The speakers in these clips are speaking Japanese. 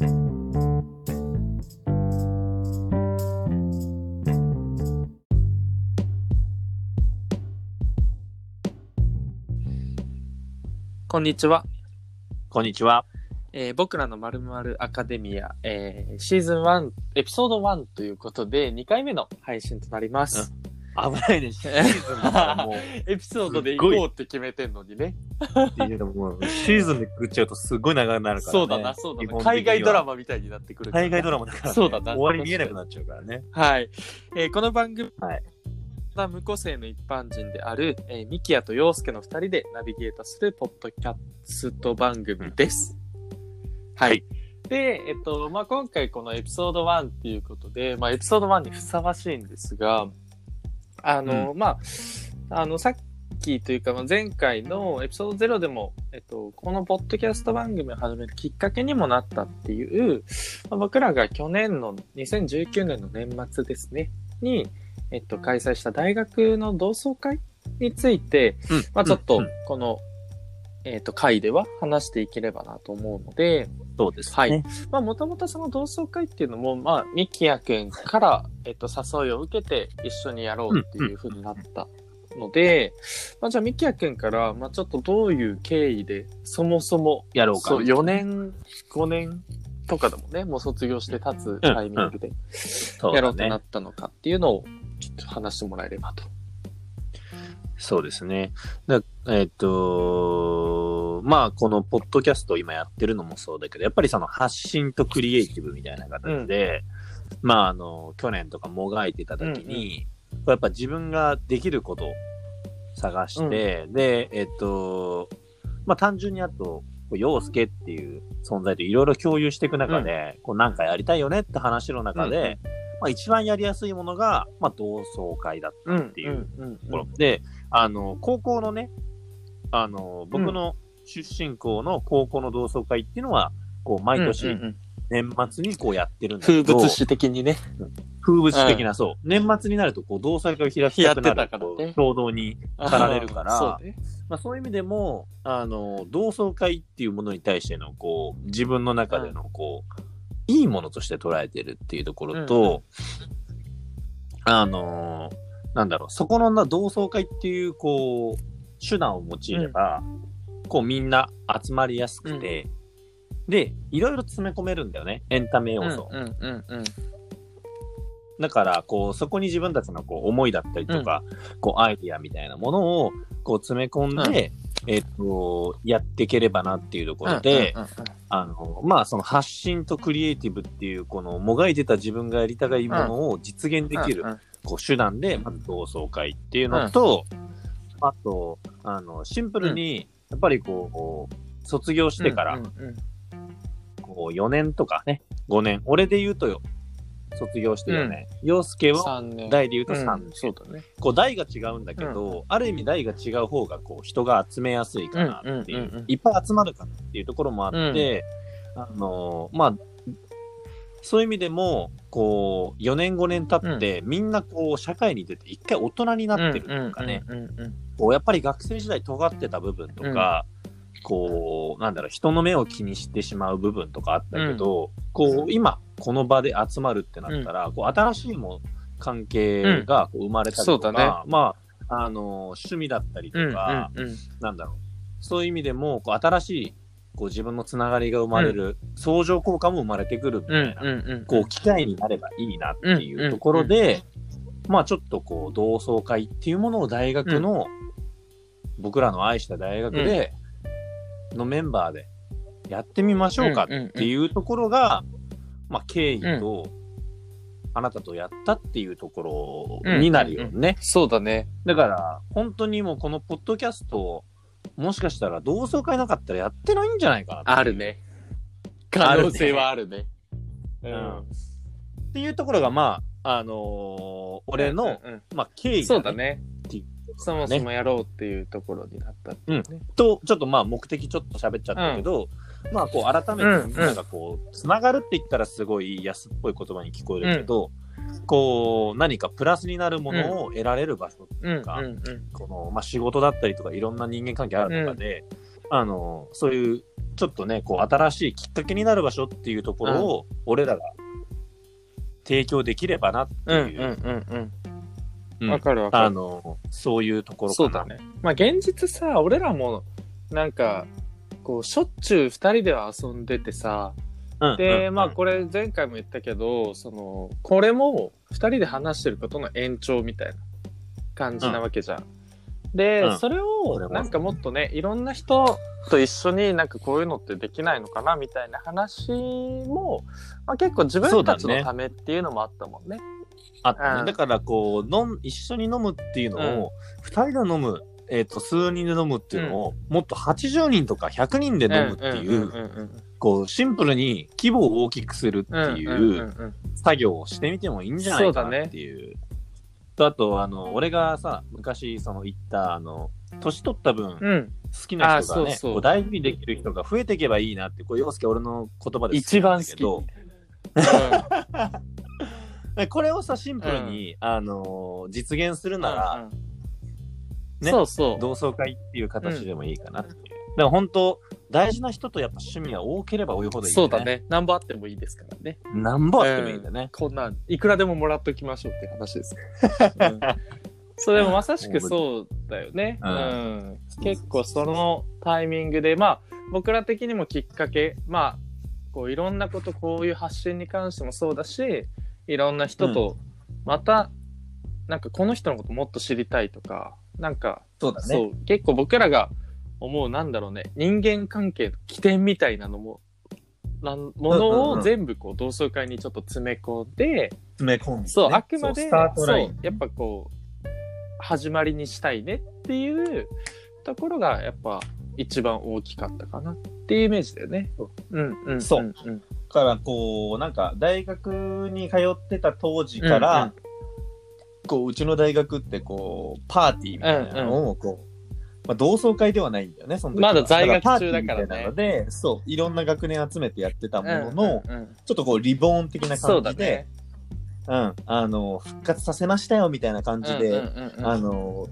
こんにちは。こんにちは。えー僕らのまるまるアカデミア、えーシーズン1、エピソード1ということで、2回目の配信となります。危ないね。シーズンだからもう、エピソードで行こうって決めてんのにね。っていうのもうシーズンで食っちゃうとすごい長くなるから、ね。そうだな、そうだな。海外ドラマみたいになってくるから海外ドラマだから、ね。そうだな終わり見えなくなっちゃうからね。はい。えーこの番組はいは無個性の一般人である、えーミキヤとヨウスケの二人でナビゲートするポッドキャスト番組です。はい。はいで、えっと、まあ、今回このエピソード1っていうことで、まあ、エピソード1にふさわしいんですが、あの、まあ、あの、さっきというか、まあ前回のエピソード0でも、えっと、このポッドキャスト番組を始めるきっかけにもなったっていう、まあ僕らが去年の2019年の年末ですね、に、えっと、開催した大学の同窓会について、うん。まあちょっとうん、この、えっと、会では話していければなと思うので、そうです、ね。はい。まあもともとその同窓会っていうのも、まあ、ミキヤくんから、えっと、誘いを受けて一緒にやろうっていうふうになったので、まあじゃあミキヤくんから、まあちょっとどういう経緯で、そもそも、やろうか。そう、4年、5年とかでもね、もう卒業して立つタイミングで、やろうとな。ったのかっていうのを、ちょっと話してもらえればと。そうですね。だえっ、と、まあ、このポッドキャストを今やってるのもそうだけど、やっぱりその発信とクリエイティブみたいな形で、まあ、あの、去年とかもがいてた時に、やっぱ自分ができることを探して、で、えっ、と、まあ、単純にあと、陽介っていう存在といろいろ共有していく中で、こうなんかやりたいよねって話の中で、まあ一番やりやすいものが、まあ同窓会だったっていううんところ。で、あの、高校のね、あの、僕の出身校の高校の同窓会っていうのは、こう、毎うん年年末にこうやってるんだけど、風物詩的にね。風物詩的な、そう。年末になると、こう、同窓会を開きたくなるからね衝動に駆られるから、そうね。まあそういう意味でも、あの、同窓会っていうものに対しての、こう、自分の中での、こう、いいものとして捉えてるっていうところと、うんうん。あの、なんだろう、そこのな同窓会っていう、こう、手段を用いれば、こう、みんな集まりやすくて、で、いろいろ詰め込めるんだよね、エンタメ要素。うんうんうんうん。だから、こう、そこに自分たちのこう思いだったりとか、こう、アイディアみたいなものを、こう、詰め込んで、えっと、やっていければなっていうところで、うんうんうんあの、まあ、その発信とクリエイティブっていう、この、もがいてた自分がやりたいものを実現できるうん、うん。こう、手段で、まず同窓会っていうのと、あと、あの、シンプルに、やっぱりこう、卒業してから、うんうんうん。こう、4年とかね、5年、俺で言うとよ、卒業して4年、洋介は。代で言うと3うん。年。そうだね。こう、代が違うんだけど、ある意味代が違う方が、こう、人が集めやすいかなっていう、いっぱい集まるかなっていうところもあって、あのーまあ、そういう意味でも、こう、4年5年経って、みんなこう、社会に出て一回大人になってるとかね、やっぱり学生時代尖ってた部分とか、こう、なんだろう、人の目を気にしてしまう部分とかあったけど、こう、今、この場で集まるってなったら、こう、新しいもん関係がこう生まれたりとか、そうだね。まあ、あの、趣味だったりとうんか、うんうん。なんだろう、そういう意味でも、こう、新しい、こう、自分のつながりが生まれる、相乗効果も生まれてくるみたいな、うんうんうん。こう、機会になればいいなっていうところで、まあちょっとこう、同窓会っていうものを大学の、僕らの愛した大学で、のメンバーでやってみましょうかっていうところが、まあ経緯と、あなたとやったっていうところになるよね。そうだね。だから、本当にもうこのポッドキャスト、もしかしたら同窓会なかったらやってないんじゃないかなあるね。可能性はあるね。うんっていうところが、まあ、あのー俺の、うんうんまあ、経緯そうだね。そもそもやろうっていうところになったっていうね。と、ちょっとまあ目的ちょっと喋っちゃったけど、まあこう改めうんて、なんかこう、つながるって言ったらすごい安っぽい言葉に聞こえるけど、こう、何かプラスになるものを得られる場所ってうんいうか、うんうんこの、まあ仕事だったりとかいろんな人間関係ある中で、あの、そういう、ちょっとね、こう、新しいきっかけになる場所っていうところを、俺らが提供できればなってうんうんいう、わかるわかる。あの、そういうところかな。そうだね。まあ現実さ、俺らも、なんか、こう、しょっちゅう二人では遊んでてさ、うん。で、うんまあこれ前回も言ったけど、その、これも二人で話してることの延長みたいな感じなわけじゃん。で、うんそれを、なんかもっとね、いろんな人と一緒になんかこういうのってできないのかなみたいな話も、まあ結構自分たちのためっていうのもあったもんね。あったね。うんだから、こう、飲ん、一緒に飲むっていうのを、二、人で飲む、えっ、と、数人で飲むっていうのを、もっと80人とか100人で飲むっていう、んんうんこう、シンプルに規模を大きくするってうんうんいう、うんうん作業をしてみてもいいんじゃないかなっていう。と、あと、あの、俺がさ、昔、その言った、あの、年取った分、好うん。きな人がね、あそう大事にできる人が増えていけばいいなって、こう、洋介俺の言葉で一番好き。けど、これをさ、シンプルに、あの、実現するなら、うんうんねそうそう。同窓会っていう形でもいいかなっていう。だから本当、大事な人とやっぱ趣味が多ければ多いほどいい、そうだ。ね。何本あってもいいですからね。何本あってもいいんだね。こんなん、いくらでももらっときましょうって話です。うんそれもまさしくそうだよね。ううんん。結構そのタイミングで、まあ、僕ら的にもきっかけ、まあ、こういろんなこと、こういう発信に関してもそうだし、いろんな人と、また、なんかこの人のこともっと知りたいとか、なんか、そうだそう、結構僕らが思う、なんだろうね、人間関係の起点みたいなのも、なんものを全部こう同窓会にちょっと詰め込んで、詰め込んでね、そう、あくまで、そうやっぱこう、始まりにしたいねっていうところが、やっぱ一番大きかったかなっていうイメージだよね。うん、うん、そう。うん、からこうなんか大学に通ってた当時から、うんうん。こううちの大学ってこうパーティーみたいなのをこう、まあ、同窓会ではないんだよねその時は。まだ在学中だからねなのでそういろんな学年集めてやってたものの、うんうんうん。ちょっとこうリボーン的な感じでね。うん、あの復活させましたよみたいな感じで、うんうんうんうん。あの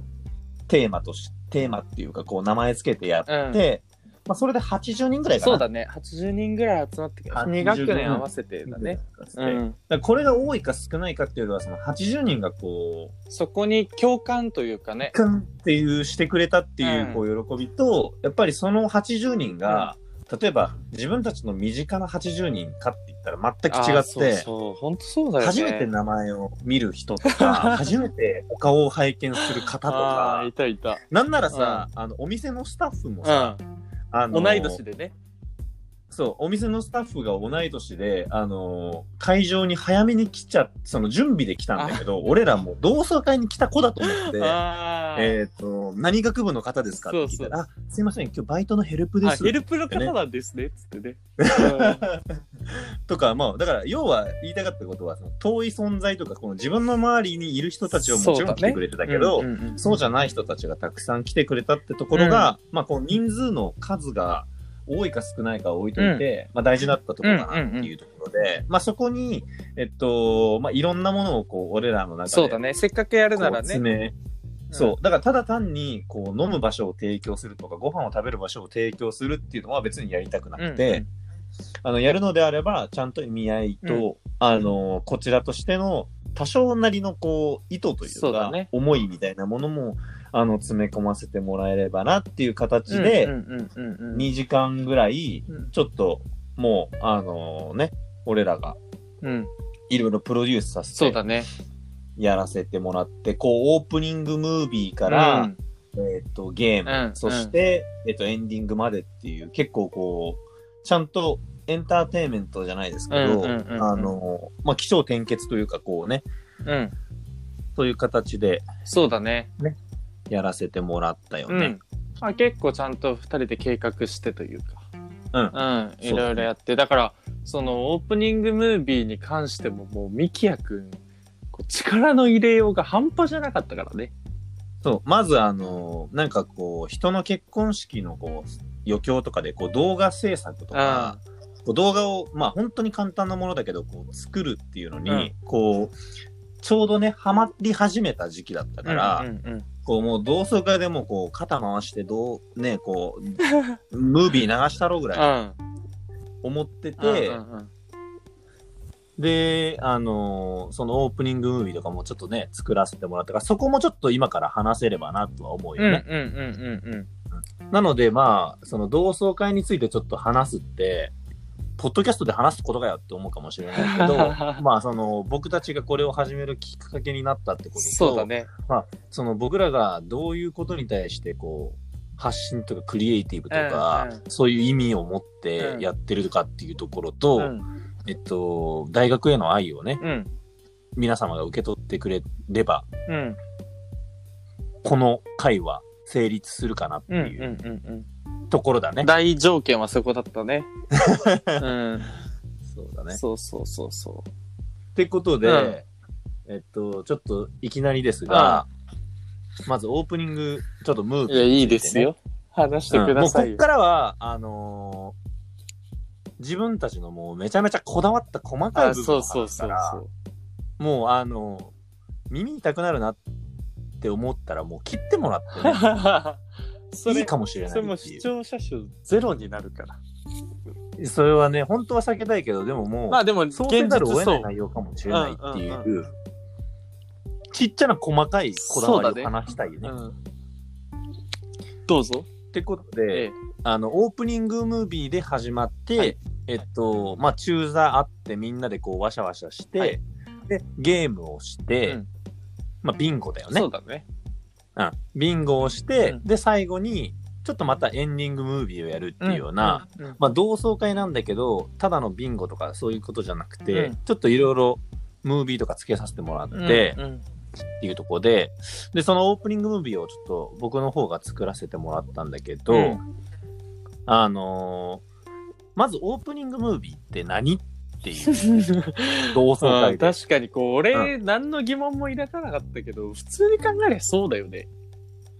テーマとしテーマっていうかこう名前つけてやって、まあ、それで80人ぐらいかなそうだね。80人ぐらい集まってきた。80 2学年合わせてだね。ううんん。だこれが多いか少ないかっていうよりはその80人がこうそこに共感というかね。くんっていうしてくれたっていうこう喜びと、やっぱりその80人が、例えば自分たちの身近な80人かって言ったら全く違って、そうそう、本当そうだよね。初めて名前を見る人とか、初めてお顔を拝見する方とかいたいた。なんならさ、あの、お店のスタッフもさ、あうん。の同い年でね。そう、お店のスタッフが同い年で、あのー会場に早めに来ちゃその準備で来たんだけど、俺らもう同窓会に来た子だと思って、あー。えっ、と、何学部の方ですかって聞いたら、あ、すいません、今日バイトのヘルプであ、す。ヘルプの方なんですね、つってね。とか、まあ、だから、要は言いたかったことは、その遠い存在とか、この自分の周りにいる人たちをもちろん来てくれてたけど、うんうんうんそうじゃない人たちがたくさん来てくれたってところが、まあ、こう人数の数が多いか少ないかは置いといて、まあ、大事だったところかなっていうところで、まあ、そこに、えっと、まあ、いろんなものをこう、俺らの中で、そうだね。せっかくやるならね。そう。だからただ単に、こう、飲む場所を提供するとか、ご飯を食べる場所を提供するっていうのは別にやりたくなくて、あの、やるのであれば、ちゃんと意味合いと、うんあの、こちらとしての多少なりの、こう、意図というか、ね思いみたいなものも、あの、詰め込ませてもらえればなっていう形で、うんうんうんうんうん2時間ぐらい、うんちょっと、もう、あのね、俺らがうん。いろいろプロデュースさせて、そうだね。やらせてもらって、こう、オープニングムービーから、うんえっ、と、ゲーム、うんそして、えっ、と、エンディングまでっていう、結構こう、ちゃんとエンターテインメントじゃないですけど、あの、まあ、気象転結というか、こうね、うん。そういう形でそうだね。やらせてもらったよねうん。。まあ、結構ちゃんと二人で計画してというか。うんうん。いろいろやって。だから、そのオープニングムービーに関してももう、ミキヤくん、力の入れようが半端じゃなかったからね。そう、まずあの、なんかこう、人の結婚式のこう、余興とかで、こう、動画制作とか、こう動画を、まあ本当に簡単なものだけど、こう、作るっていうのに、うんこう、ちょうどね、ハマり始めた時期だったから、うんうんうんこうもう同窓会でもこう肩回してどうねこう ムービー流したろうぐうらいん。思ってて、うんうんうんであのーそのオープニングムービーとかもちょっとね作らせてもらったからそこもちょっと今から話せればなとは思うよね、うんうんうんうんうん。なのでまあその同窓会についてちょっと話すってポッドキャストで話すことかよって思うかもしれないけど まあその僕たちがこれを始めるきっかけになったってこととそうだね。その僕らがどういうことに対してこう発信とかクリエイティブとか、うんうんそういう意味を持ってやってるかっていうところと、うん。えっと、大学への愛をね、うん。皆様が受け取ってくれれば、うん。この会は成立するかなってうん。うん。いううん。ところだね。大条件はそこだったね。うん。そうだね。そうそうそうそってことで、えっと、ちょっといきなりですが、まずオープニング、ちょっとムーう。ビー、いや、いいです。よ。話してくださいよもうこっ。からは、あのー自分たちのもうめちゃめちゃこだわった細かいあ、部分をそうそう話すから、そうそう。もうあのー耳痛くなるなって思ったらもう切ってもらってね、それいいかもしれなそれも。視聴者数ゼロになるから。それはね、本当は避けたいけど、でももう、まあでも、現そうせざるを実そう得ない。内容かもしれないっていう、うんうんちっちゃな細かいこだわりを話したいよね。うん。どうぞ。ってことで、ええあの、オープニングムービーで始まって、はいえっと、まあ、中座あってみんなでこう、ワシャワシャして、はいで、ゲームをして、うんまあ、ビンゴだよねそう。だね。うん。ビンゴをして、うん。で、最後に、ちょっとまたエンディングムービーをやるっていうような、うん。うん。まあ、同窓会なんだけど、ただのビンゴとかそういうことじゃなくて、うん。ちょっといろいろムービーとか付けさせてもらって、っていうところで、で、そのオープニングムービーをちょっと僕の方が作らせてもらったんだけど、うん。あのーまずオープニングムービーって何っていう 同窓うん会で。確かにこう、俺、何の疑問も抱かなかったけど、普通に考えりゃそうだよね。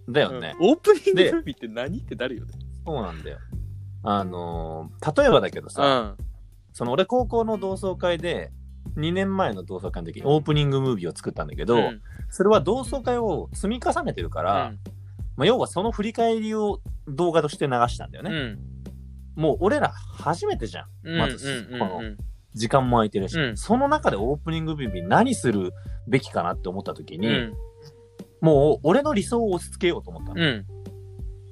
だよね、うんオープニングでムービーって何ってなるよね。そうなんだよ。あのー例えばだけどさ、その俺高校の同窓会で、2年前の同窓会の時にオープニングムービーを作ったんだけど、うんそれは同窓会を積み重ねてるから、まあ、要はその振り返りを動画として流したんだよね。うん。もう俺ら初めてじゃん。うん。まずうんうんこのうん時間も空いてるし、うんその中でオープニングビー何するべきかなって思った時に、うん。もう俺の理想を押し付けようと思ったの。うん。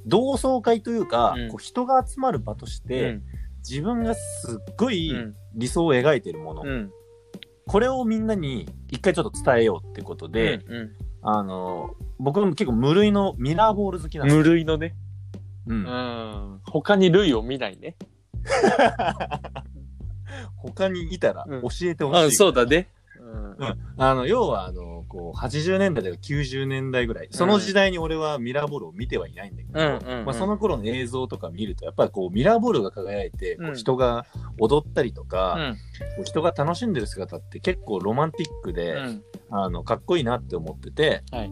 同窓会というか、うんこう人が集まる場として、自分がすっごいうん理想を描いてるもの、うん。これをみんなに一回ちょっと伝えようってことで、うんあの、僕も結構無類のミラーボール好きなんです無類のね。うんうん。他に類を見ないね。他にいたらうん。教えてほしい、うん、そうだね。うん。あの、要は、あの、こう、80年代とか90年代ぐらい、その時代に俺はミラーボールを見てはいないんだけど、うんうんうん。まあ、その頃の映像とか見ると、やっぱりこう、ミラーボールが輝いて、こううん人が踊ったりとうか、う人が楽しんでる姿って結構ロマンティックうで、ん。あの、かっこいいなって思ってて、はいはい。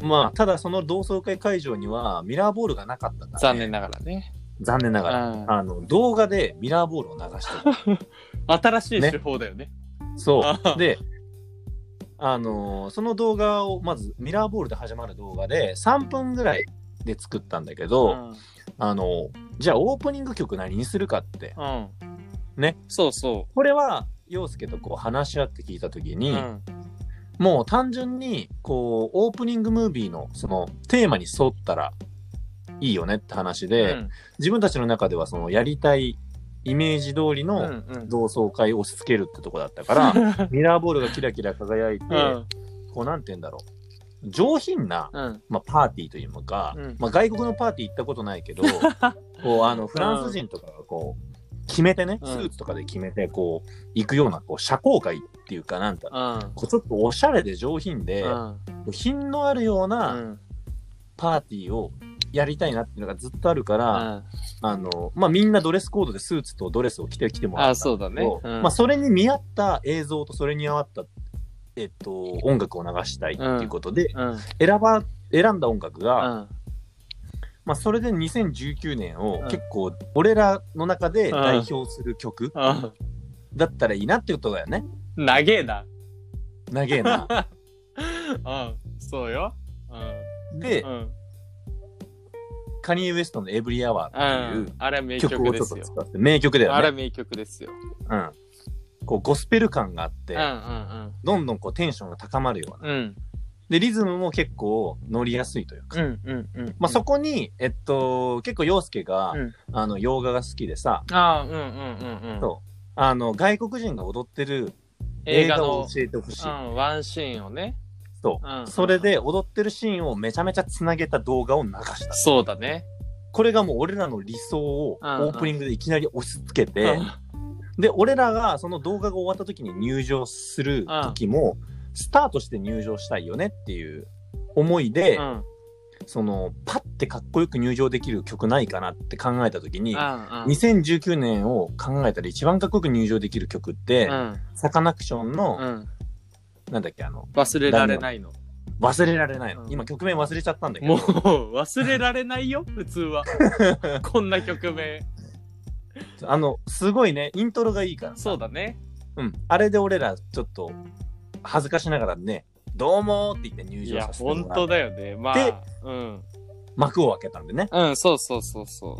まあ、ただその同窓会会場にはミラーボールがなかったから、ね、残念ながらね。残念ながら。うんあの、動画でミラーボールを流してる。新しい手法だよね。そあう。で、あのーその動画を、まず、ミラーボールで始まる動画で、3分ぐらいで作ったんだけど、うん。あのーじゃあオープニング曲何にするかって。うん。ね。そうそこれは、陽介とこう話し合って聞いたときう。に、うん。もう単純に、こう、オープニングムービーの、その、テーマに沿ったらいいよねって話で、うん自分たちの中では、その、やりたいイメージ通りうのんうん同窓会を押し付けるってとこだったから、ミラーボールがキラキラ輝いて、うん。こう、なんて言うんだろう。上品な、うん。まあ、パーティーというのか、うんまあ、外国のパーティー行ったことないけど、こう、あの、フランス人とかがこう、決めてね、うんスーツとかで決めて、こう、行くような、こう、社交会っていうかなんだ、うん。こう、ちょっとおしゃれで上品で、うん。品のあるようう。なんパーティーをやりたいなっていうのがずっとあるから、あの、まあ、みんなドレスコードでスーツとドレスを着てきてもらったあ、そうだね。うんまあ、それに見合った映像とそれに合った、えっと、音楽を流したいっていうことで、うん。選ば、選んだ音楽うが、ん。まあ、それで2019年をうん結構、俺らの中で代表する曲うん。だったらいいなってことだよね。長えな。長えな。うん。そうよ。うん。で、うん。カニエ・ウエストのエブリアワーっていううん。あれは名曲をちょっ。と使って、名曲だよね。あれは名曲ですよ。うん。こう、ゴスペル感があってうん、うんどんどんこうテンションが高まるような。うん。うん。で、リズムも結構乗りやすいというか。うんうんうん。まあ、そこに、えっと、結構洋介が、うんあの、洋画が好きでさ、ああ、うんうんうんうん。そうあの、外国人が踊ってる映画を教えてほしい。うん、ワンシーンをね。そう、うんそれで踊ってるシーンをめちゃめちゃつなげた動画を流した。そうだね。これがもう俺らの理想をオうんうんープニングでいきなり押し付けて、で、俺らがその動画が終わった時に入場する時も、スタートして入場したいよねっていう思いで、うん。うん。その、パッてかっこよく入場できる曲ないかなって考えた時に、うん。2019年を考えたら一番かっこよく入場できる曲って、うん。サカナクションの、うん。なんだっけ、あの、忘れられないの。忘れられないの。うん今曲名忘れちゃったんだけもどう、、忘れられないよ、普通は。こんな曲名。あの、すごいね、イントロがいいからさそうだね。うん。あれで俺らちょっと恥ずかしながらね、どうもーって言って入いや場さ、せてもら本う当だよね。まであ、うん。幕を開けたんでね。うん、そうそうそうそ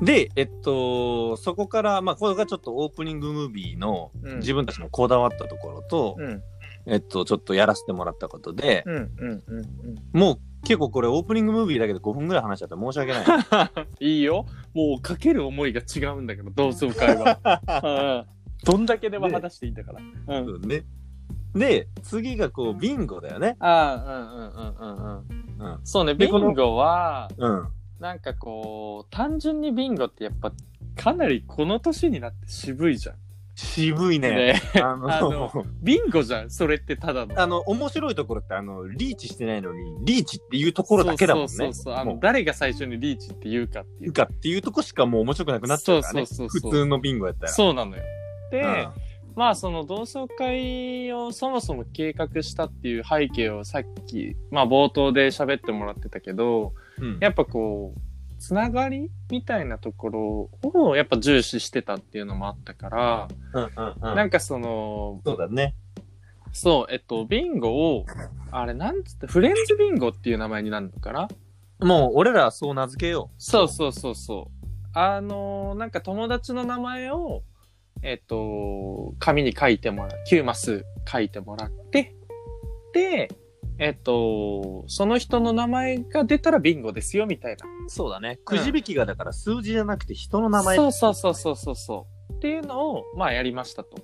う。で、えっと、そこから、まあ、これがちょっとオープニングムービーのうん自分たちのこだわったところと、うん。えっと、ちょっとやらせてもらったことで、うん、うん、うん、もう結構これオープニングムービーだけで5分ぐらい話しちゃって申し訳ない。うん。いいよ。もうかける思いが違うんだけど、同窓会は。うんどんだけでも話していいんだから。うん。ね。で、次がこう、ビンゴだよね。ああ、うんうんうんうんうん。うん。そうね、ビンゴは、うん。なんかこう、単純にビンゴってやっぱ、かなりこの年になって渋いじゃん。渋いね。ねあの、あのビンゴじゃん、それってただの。あの、面白いところって、あの、リーチしてないのに、リーチっていうところだけだもんね。そうそうそうあの誰が最初にリーチって言うかっていう。かっていうとこしかもう面白くなくなっちゃうからね。そうそうそうそう普通のビンゴやったら。そうなのよ。で、うんまあその同窓会をそもそも計画したっていう背景をさっき、まあ冒頭で喋ってもらってたけど、うんやっぱこう、つながりみたいなところをやっぱ重視してたっていうのもあったから、うんうんうんなんかその、そうだね。そう、えっと、ビンゴを、あれなんつって、フレンズビンゴっていう名前になるのかな？もう、俺らはそう名付けよそうそうそうそう。あのーなんか友達の名前を、えっと、紙に書いてもらう、9マス書いてもらって、で、えっと、その人の名前が出たらビンゴですよ、みたいな。う。そうだね。くじ引きがだから数字じゃなくて人の名前。そうそうそうそうそうそう。っていうのを、まあやりましたと。で、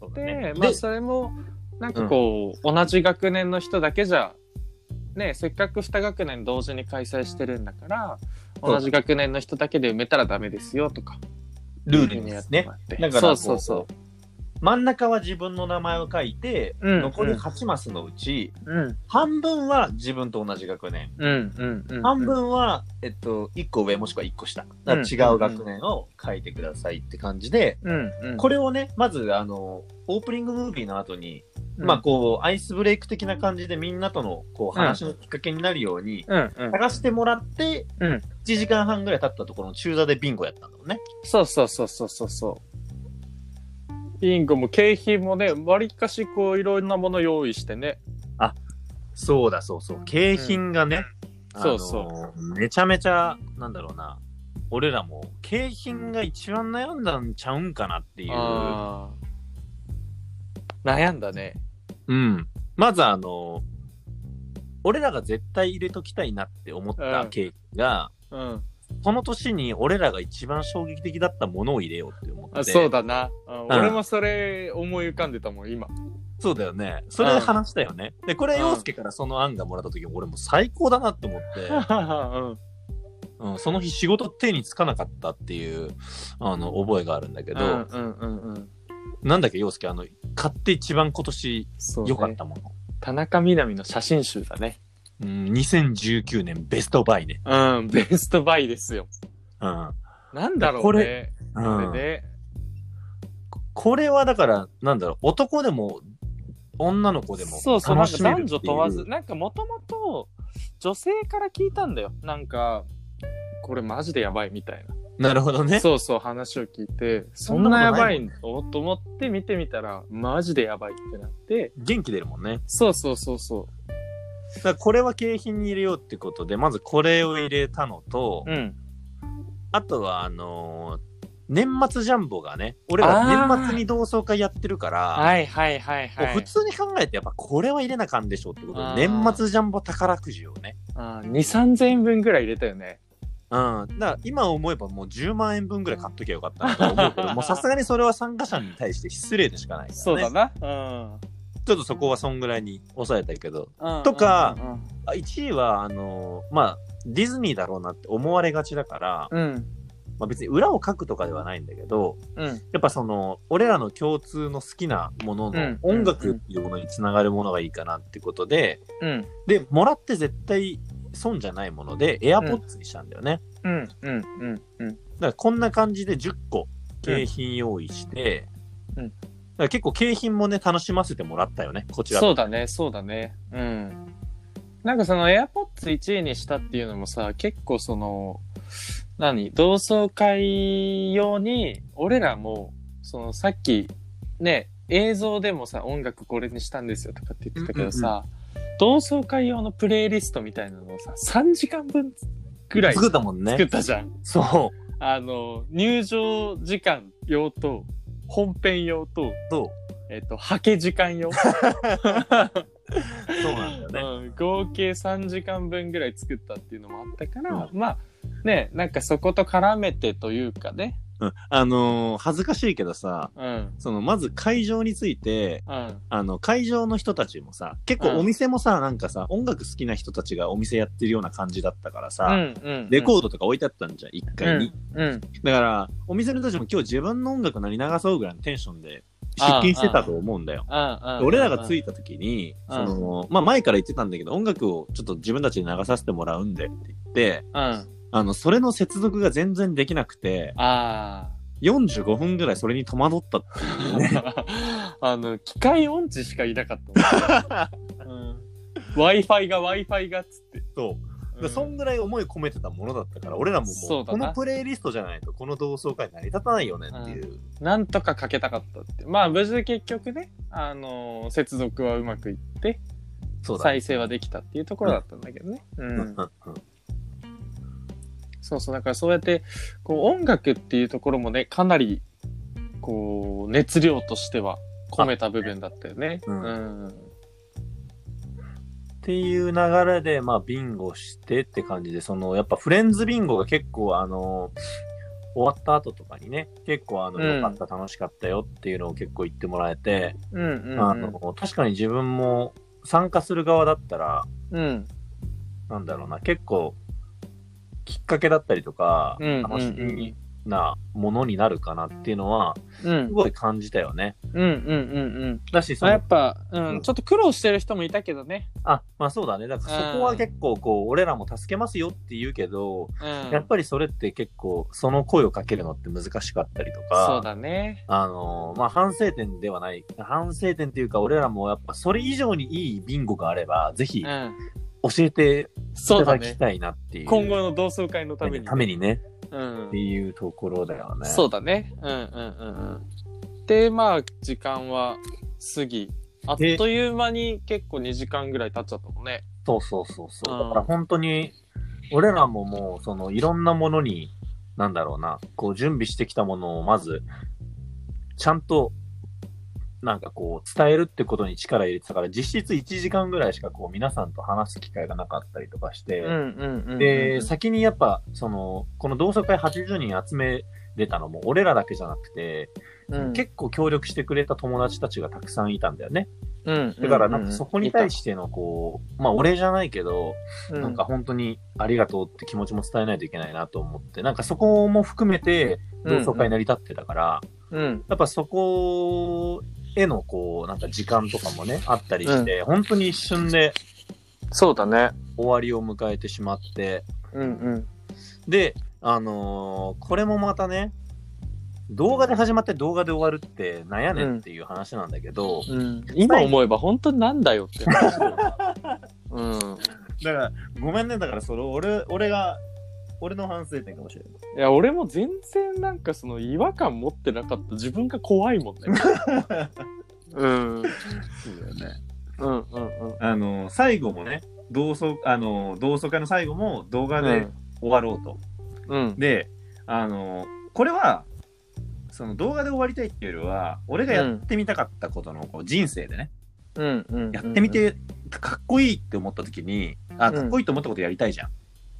そうだね。まあでそれも、なんかこう、同じ学年の人だけじゃ、ね、せっかく2学年同時に開催してるんだから、そう同じ学年の人だけで埋めたらダメですよとか。ルールにですね。だだからそうそうそ真ん中は自分の名前を書いて、うん残り8マスのうち、う。うん。半分は自分と同じ学年。うん。うん。うん。半分は、えっと、1個上もしくは1個下。違う学年を書いてくださいって感じで、うん。うん。これをね、まず、あの、オープニングムービーの後に、うんまあ、こう、アイスブレイク的な感じでみんなとの、こう、話のきっかけになるように、うん。うん。探してもらって、うん1時間半ぐらい経ったところの中座でビンゴやったんだもんね。そうそうそうそうそうそう。ビンゴも景品もね、わりかしこういろんなもの用意してね。そうだ、そうそう。景品がね、んあのそうめちゃめちゃ、なんだろうな。俺らも、景品が一番悩んだんちゃうんかなっていう。あー悩んだね。うん。まずあの、俺らが絶対入れときたいなって思ったうんケーキが、うん。その年に俺らが一番衝撃的だったものを入れようって思って。あそうだな、俺もそれ思い浮かんでたもん、今。そうだよね。それで話したよね。で、これ、うん洋介からその案がもらった時、俺も最高だなって思って、うん。うん、その日仕事手につかなかったっていう、あの、覚えがあるんだけど、うんうんうんうん。なんだっけ、洋介、あの、買って一番今年。良かったもの。田中みな実の写真集だね。うん、2019年ベストバイね。うん、ベストバイですよ。うん。なんだろうね。これこうんれね。これはだから、なんだろう、男でも、女の子でもそうそう、なんか楽しめるっていう。男女問わず、なんかもともと女性から聞いたんだよ。なんか、これマジでやばいみたいな。なるほどね。そうそう話を聞いて、そんなやばいのと思って見てみたら、マジでやばいってなって、元気出るもんね。そうそうそうそだからこれは景品に入れようってことで、まずこれを入れたのと、うん。あとは、あのー年末ジャンボがね、俺ら年末に同窓会やってるから、はいはいはいはい。普通に考えてやっぱこれは入れなあかんでしょってことで、年末ジャンボ宝くじをね。あー2、3000円分ぐらい入れたよね。うん。だから今思えばもう10万円分ぐらい買っときゃよかったなと思うけど、もうさすがにそれは参加者に対して失礼でしかないからね。そうだな。うん。ちょっとそこはそんぐらいに抑えたけど、うんとかうんうんあ1位は、あのーまあ、ディズニーだろうなって思われがちだから、うん。まあ別に裏を書くとかではないんだけど、うん。やっぱその、俺らの共通の好きなもののうん音楽っていうものにつながるものがいいかなってことで、うん。で、もらって絶対損じゃないもので、AirPods にしたんだよね。うん。うん。うん。うん。だからこんな感じで10個景品用意して、うんだから結構景品もね、楽しませてもらったよね、こちら。そうだね、そうだね。うん。なんかその AirPods 1位にしたっていうのもさ、結構その、何？同窓会用に、俺らも、そのさっき、ね、映像でもさ、音楽これにしたんですよとかって言ってたけどさ、同窓会用のプレイリストみたいなのをさ、3時間分ぐらい作ったもんね作。ったじゃん。そう。あの、入場時間用と、本編用と、そえっ、と、はけ時間用。う。そうなんだよね。うん、合計3時間分ぐらい作ったっていうのもあったから、まあねなんかそこと絡めてというかね。うん。あのー恥ずかしいけどさ、うん。その、まず会場について、うん。あの、会場の人たちもさ、結構お店もさ、なんかさ、音楽好きな人たちがお店やってるような感じだったからさ、うんうんレコードとか置いてあったんじゃん、一階に。うんだから、お店の人たちも今日自分の音楽何流そうぐらいのテンションで出勤してたと思うんだよ。うん俺らが着いた時に、うん。その、まあ前から言ってたんだけど、音楽をちょっと自分たちに流させてもらうんでって言って、うんあの、それの接続が全然できなくて、あ45分ぐらいそれに戸惑ったっていうね。あ あの機械音痴しかいなかったもん、うん、Wi-Fi が Wi-Fi がっつって、そう。うんそんぐらい思い込めてたものだったから、俺らももう、このプレイリストじゃないと、この同窓会成り立たないよねっていう。なんとかかけたかったってまあ無事結局ねあのー接続はうまくいって。再生はできたっていうところだったんだけどね。ううんうんん。そうそう。だからそうやって、こう音楽っていうところもね、かなり、こう、熱量としては込めた部分だったよね。ううんん。っていう流れで、まあ、ビンゴしてって感じで、その、やっぱフレンズビンゴが結構、あの、終わった後とかにね、結構、あの、うんよかった、楽しかったよっていうのを結構言ってもらえて、うんうん、うん。あの、確かに自分も参加する側だったら、うん。なんだろうな、結構、きっかけだったりとか、楽しなものになるかなっていうのは、うんす。ごい感じたよね。うんうんうんうん。だし、そまあ、やのっぱ、うん、うんちょっと苦労してる人もいたけどね。あ、まあそうだね。だからそこは結構こう、俺らも助けますよって言うけど、うん。やっぱりそれって結構、その声をかけるのって難しかったりとか、そうだね。あのーまあ反省点ではない、反省点っていうか、俺らもやっぱそれ以上にいいビンゴがあれば、ぜひうん。教えていそうだね。ただきたいなっていう。今後の同窓会のために、ためにね、うんって。いうところだよね。そうだね。うんうんうんうん。で、まあ、時間は過ぎ、あっという間に結構2時間ぐらい経っちゃったもんね。そうそうそうそう。うんだから本当に、俺らももう、その、いろんなものに、なんだろうな、こう、準備してきたものを、まず、ちゃんと、なんかこう、伝えるってことに力入れてたから、実質1時間ぐらいしか、こう、皆さんと話す機会がなかったりとかして、うんうんうんうん。で、先にやっぱ、その、この同窓会80人集めれたのも、俺らだけじゃなくて、うん、結構協力してくれた友達たちがたくさんいたんだよね。うん、だから、なんかそこに対しての、こう、まあ、俺じゃないけど、てなんか、本当にありがとうって気持ちも伝えないといけないなと思って、なんかそこも含めて同窓会成り立ってたから、うん、やっぱそこへのこう、なんか時間とかもね、あったりして、本当に一瞬でそうだね。終わりを迎えてしまって、うんうん。で、あのーこれもまたね、動画で始まって動画で終わるってなんやねんっていう話なんだけど、うん、今思えば本当になんだよって。うん。だから、ごめんね、だからそれ、俺、俺が、俺の反省点かもしれない。いや、俺も全然なんかその違和感持ってなかった自分が怖いもんね。うん。うんそうだよね。うんうん。あの、最後もね、同窓、あの、同窓会の最後も動画で終わろうと。うん。で、あの、これは、その動画で終わりたいっていうよりは、俺がやってみたかったことのこう人生でね、うん。うん。やってみて、かっこいいって思った時に、あ、かっこいいと思ったことやりたいじゃん。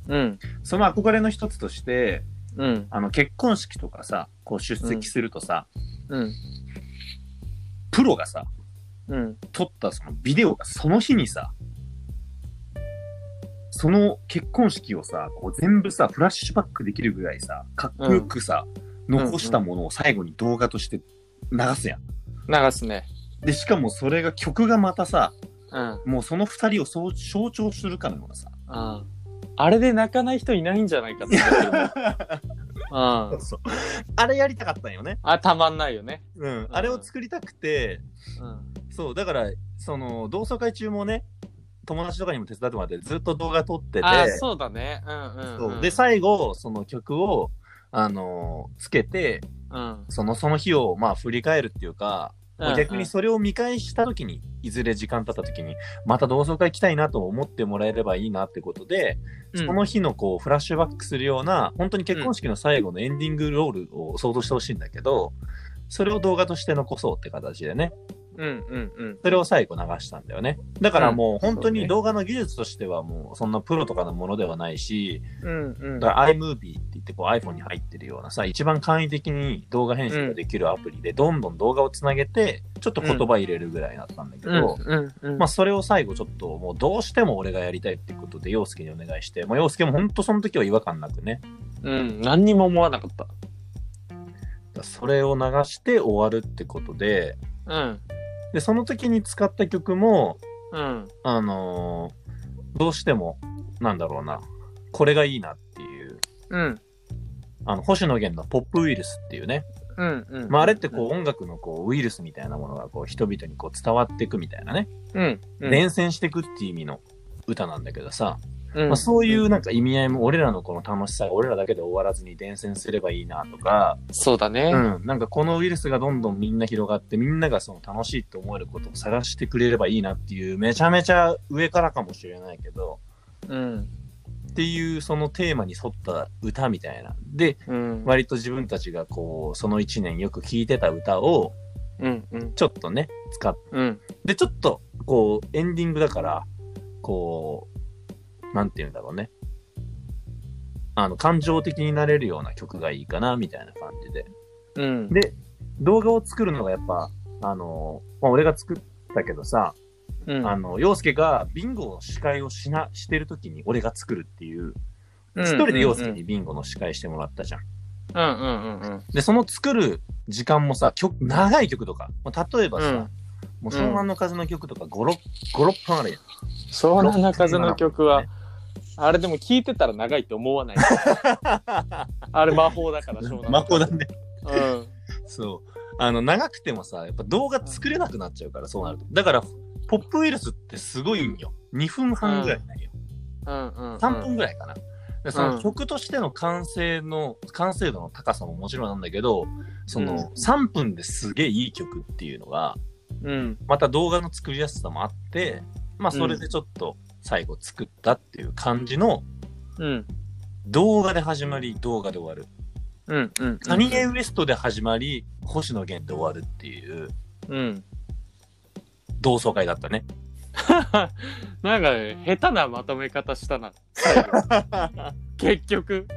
うん。その憧れの一つとして、うん。あの、結婚式とかさ、こう出席するとさ、うん。プロがさ、うん。撮ったそのビデオがその日にさ、その結婚式をさ、こう全部さ、フラッシュバックできるぐらいさ、かっこよくさ、残したものを最後に動画として流すやん。流すね。で、しかもそれが曲がまたさ、うん。もうその二人を象徴するかのようなさ。うん。あれで泣かない人いないんじゃないかって。そうあれやりたかったんよね。あ、たまんないよね。うん。あれを作りたくて、うん。そう、だから、その、同窓会中もね、友達とかにも手伝ってもらって、ずっと動画撮ってて、あ、そうだね。うんうん、うん。そうで、最後、その曲を、あのーつけて、うん。その、その日を、まあ、振り返るっていうか、うん逆にそれを見返した時に、いずれ時間経った時に、また同窓会来たいなと思ってもらえればいいなってことで、うん。その日のこう、フラッシュバックするような、本当に結婚式の最後のエンディングロールを想像してほしいんだけど、それを動画として残そうって形でね、うんうんうん。それを最後流したんだよね。だからもう本当に動画の技術としてはもうそんなプロとかのものではないし、うんうん。だから iMovie って言ってこう iPhone に入ってるようなさ、一番簡易的に動画編集ができるアプリでどんどん動画をつなげて、ちょっと言葉入れるぐらいだったんだけど。まあそれを最後ちょっともうどうしても俺がやりたいってことで陽介にお願いして、まあ陽介も本当その時は違和感なくね、うん。何にも思わなかった。それを流して終わるってことで、うん。で、その時に使った曲も、うん。あのーどうしても、なんだろうな、これがいいなっていう、うん。あの、星野源のポップウイルスっていうね、うんうん。まあ、あれってこう音楽のこうウイルスみたいなものがこう人々にこう伝わっていくみたいなね、うん。うん。伝染していくっていう意味の歌なんだけどさ、うんまあ、そういうなんか意味合いも俺らのこの楽しさが俺らだけで終わらずに伝染すればいいなとか、そうだね。うん、なんかこのウイルスがどんどんみんな広がってみんながその楽しいと思えることを探してくれればいいなっていうめちゃめちゃ上からかもしれないけど、うん。っていうそのテーマに沿った歌みたいな。で、うん。割と自分たちがこう、その一年よく聴いてた歌を、うんうん。ちょっとね、使っうん。で、ちょっと、こう、エンディングだから、こう、なんて言うんだろうね。あの、感情的になれるような曲がいいかな、みたいな感じで。うん。で、動画を作るのがやっぱ、あの、まあ、俺が作ったけどさ、うん。あの、洋介がビンゴの司会をしな、してるときに俺が作るっていう、うん一人で洋介にビンゴの司会してもらったじゃん。うんうんうんうん。で、その作る時間もさ、曲、長い曲とか、まあ例えばさ、うんもう湘南の風の曲とか5、6、5、6分あるやん。湘南の風の曲は、あれでも聞いてたら長いって思わない。あれ魔法だから、湘南の魔法だね。うん。そう。あの、長くてもさ、やっぱ動画作れなくなっちゃうから、そうなると。だから、ポップウイルスってすごいんよ。2分半ぐらいなんよ。うんうん。3分ぐらいかな。でその曲としての完成の、完成度の高さももちろんなんだけど、その、うん3分ですげえいい曲っていうのが、うん。また動画の作りやすさもあって、まあそれでちょっと最後作ったっていう感じのうん。動画で始まり、動画で終わる。うん。うん。カニエ・ウエストで始まり、星野源で終わるっていううん。同窓会だったね。なんか、下手なまとめ方したな。結局。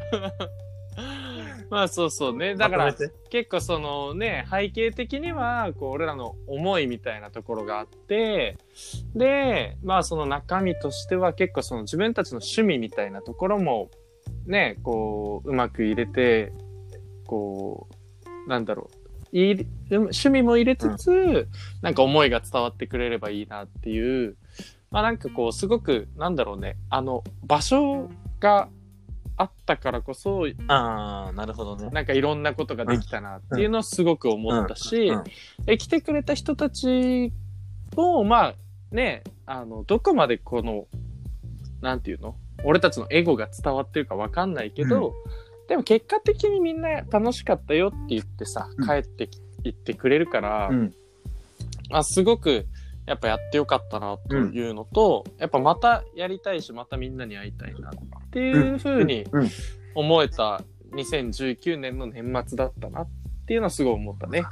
まあそうそうね。だから結構そのね、背景的には、こう、俺らの思いみたいなところがあって、で、まあその中身としては結構その自分たちの趣味みたいなところも、ね、こう、うまく入れて、こう、なんだろう。いい趣味も入れつつ、なんか思いが伝わってくれればいいなっていう、まあなんかこう、すごく、なんだろうね、あの、場所があったからこそ、ああ、なるほどね。なんかいろんなことができたなっていうのをすごく思ったし、うんうんえ来てくれた人たちも、まあね、あの、どこまでこの、なんていうの？俺たちのエゴが伝わってるかわかんないけど、でも結果的にみんな楽しかったよって言ってさ、うん帰ってき言ってくれるから、うん。あすごく、やっぱやってよかったなというのと、やっぱまたやりたいし、またみんなに会いたいなっていうふうにうん思えた2019年の年末だったなっていうのはすごい思ったね。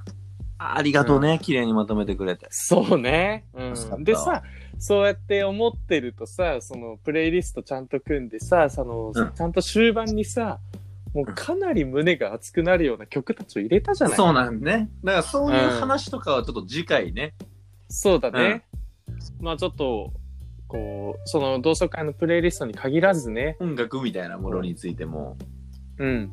ありがとうね、綺麗にまとめてくれて。そうね。うん。でさ、そうやって思ってるとさ、そのプレイリストちゃんと組んでさ、その、うんちゃんと終盤にさ、もうかなり胸が熱くなるような曲たちを入れたじゃないそうなんね。だからそういう話とかはちょっと次回ね。そうだね。まあちょっと、こう、その同窓会のプレイリストに限らずね、音楽みたいなものについても、うん、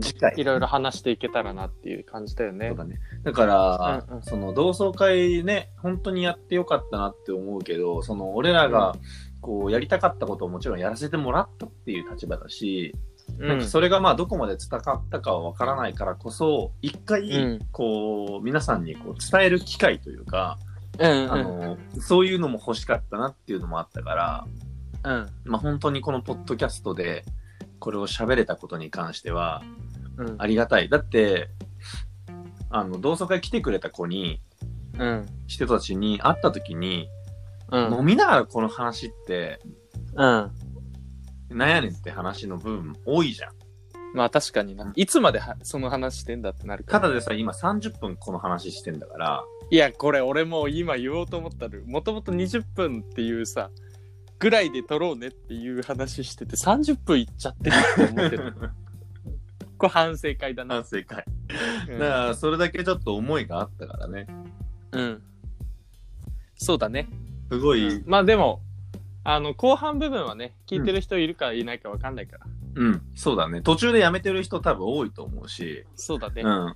次回。いろいろ話していけたらなっていう感じだよね。ね。だから、うんうん。その同窓会ね、本当にやってよかったなって思うけど、その俺らが、こう、やりたかったことをもちろんやらせてもらったっていう立場だし、うん。なんかそれがまあどこまで伝わったかはわからないからこそ、一回、うん。こう、皆さんにこう伝える機会というか、うんうんあの、そういうのも欲しかったなっていうのもあったから、うんまあ本当にこのポッドキャストで、これを喋れたことに関しては、うんありがたい。だって、あの、同窓会来てくれた子に、うん人たちに会った時に、うん飲みながらこの話って、うんなんやねんって話の部分多いじゃん。まあ確かにな。いつまではその話してんだってなるから。ただでさ、今30分この話してんだから、いや、これ俺もう今言おうと思ったる。もともと20分っていうさ、ぐらいで撮ろうねっていう話してて、30分いっちゃってるって思ってる。これ反省会だな。反省会。うんだから、それだけちょっと思いがあったからね。うん。そうだね。すごい、まあでも、あの、後半部分はね、聞いてる人いるかいないかわかんないから。うん、そうだね。途中でやめてる人多分多いと思うし、そうだね。うん。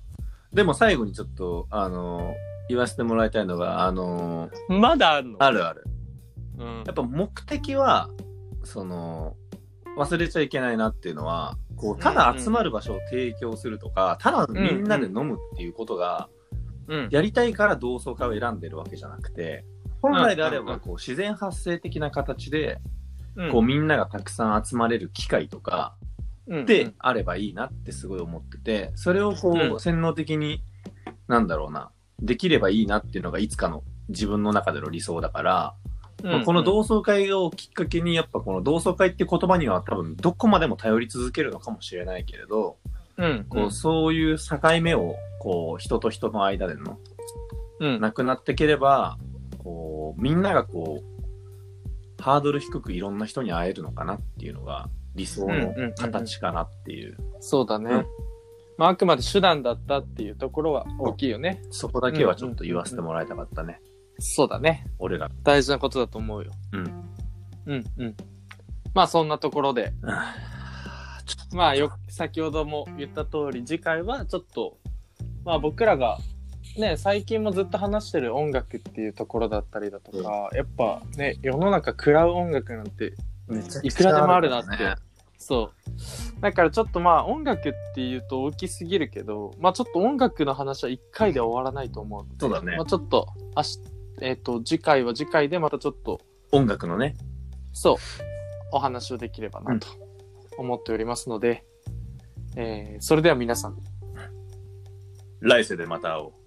でも最後にちょっと、あの言わせてもらいたいのが、あのまだあるの？あるある。うん。やっぱ目的は、その、忘れちゃいけないなっていうのは、こう、ただ集まる場所を提供するとか、ただみんなで飲むっていうことが、うん。やりたいから同窓会を選んでるわけじゃなくて、本来であれば、うんうんうん。こう、自然発生的な形で、うん。こう、みんながたくさん集まれる機会とか、うん。で、あればいいなってすごい思ってて、それをこう、うん。洗脳的に、なんだろうな、できればいいなっていうのがいつかの自分の中での理想だから、まあこの同窓会をきっかけに、やっぱこの同窓会って言葉には多分どこまでも頼り続けるのかもしれないけれど、うん。こうそういう境目を、こう、人と人の間での、うん。なくなってければ、こう、みんながこう、ハードル低くいろんな人に会えるのかなっていうのが理想の形かなっていう。そうだね。うんまあ、あくまで手段だったっていうところは大きいよね。そこだけはちょっと言わせてもらいたかったね。そうだね。俺ら。大事なことだと思うよ。うん。うんうん。まあそんなところで、まあよ、先ほども言った通り、次回はちょっと、まあ僕らが、ね、最近もずっと話してる音楽っていうところだったりだとか、やっぱね、世の中食らう音楽なんて、とめちゃいくらでもあるなってね。そう。だからちょっとまあ音楽っていうと大きすぎるけど、まあちょっと音楽の話は一回で終わらないと思うので。そうだねまあちょっと、明日、えっ、と、次回は次回でまたちょっと、音楽のね。そう、お話をできればなと思っておりますので、えーそれでは皆さん、来世でまた会おう。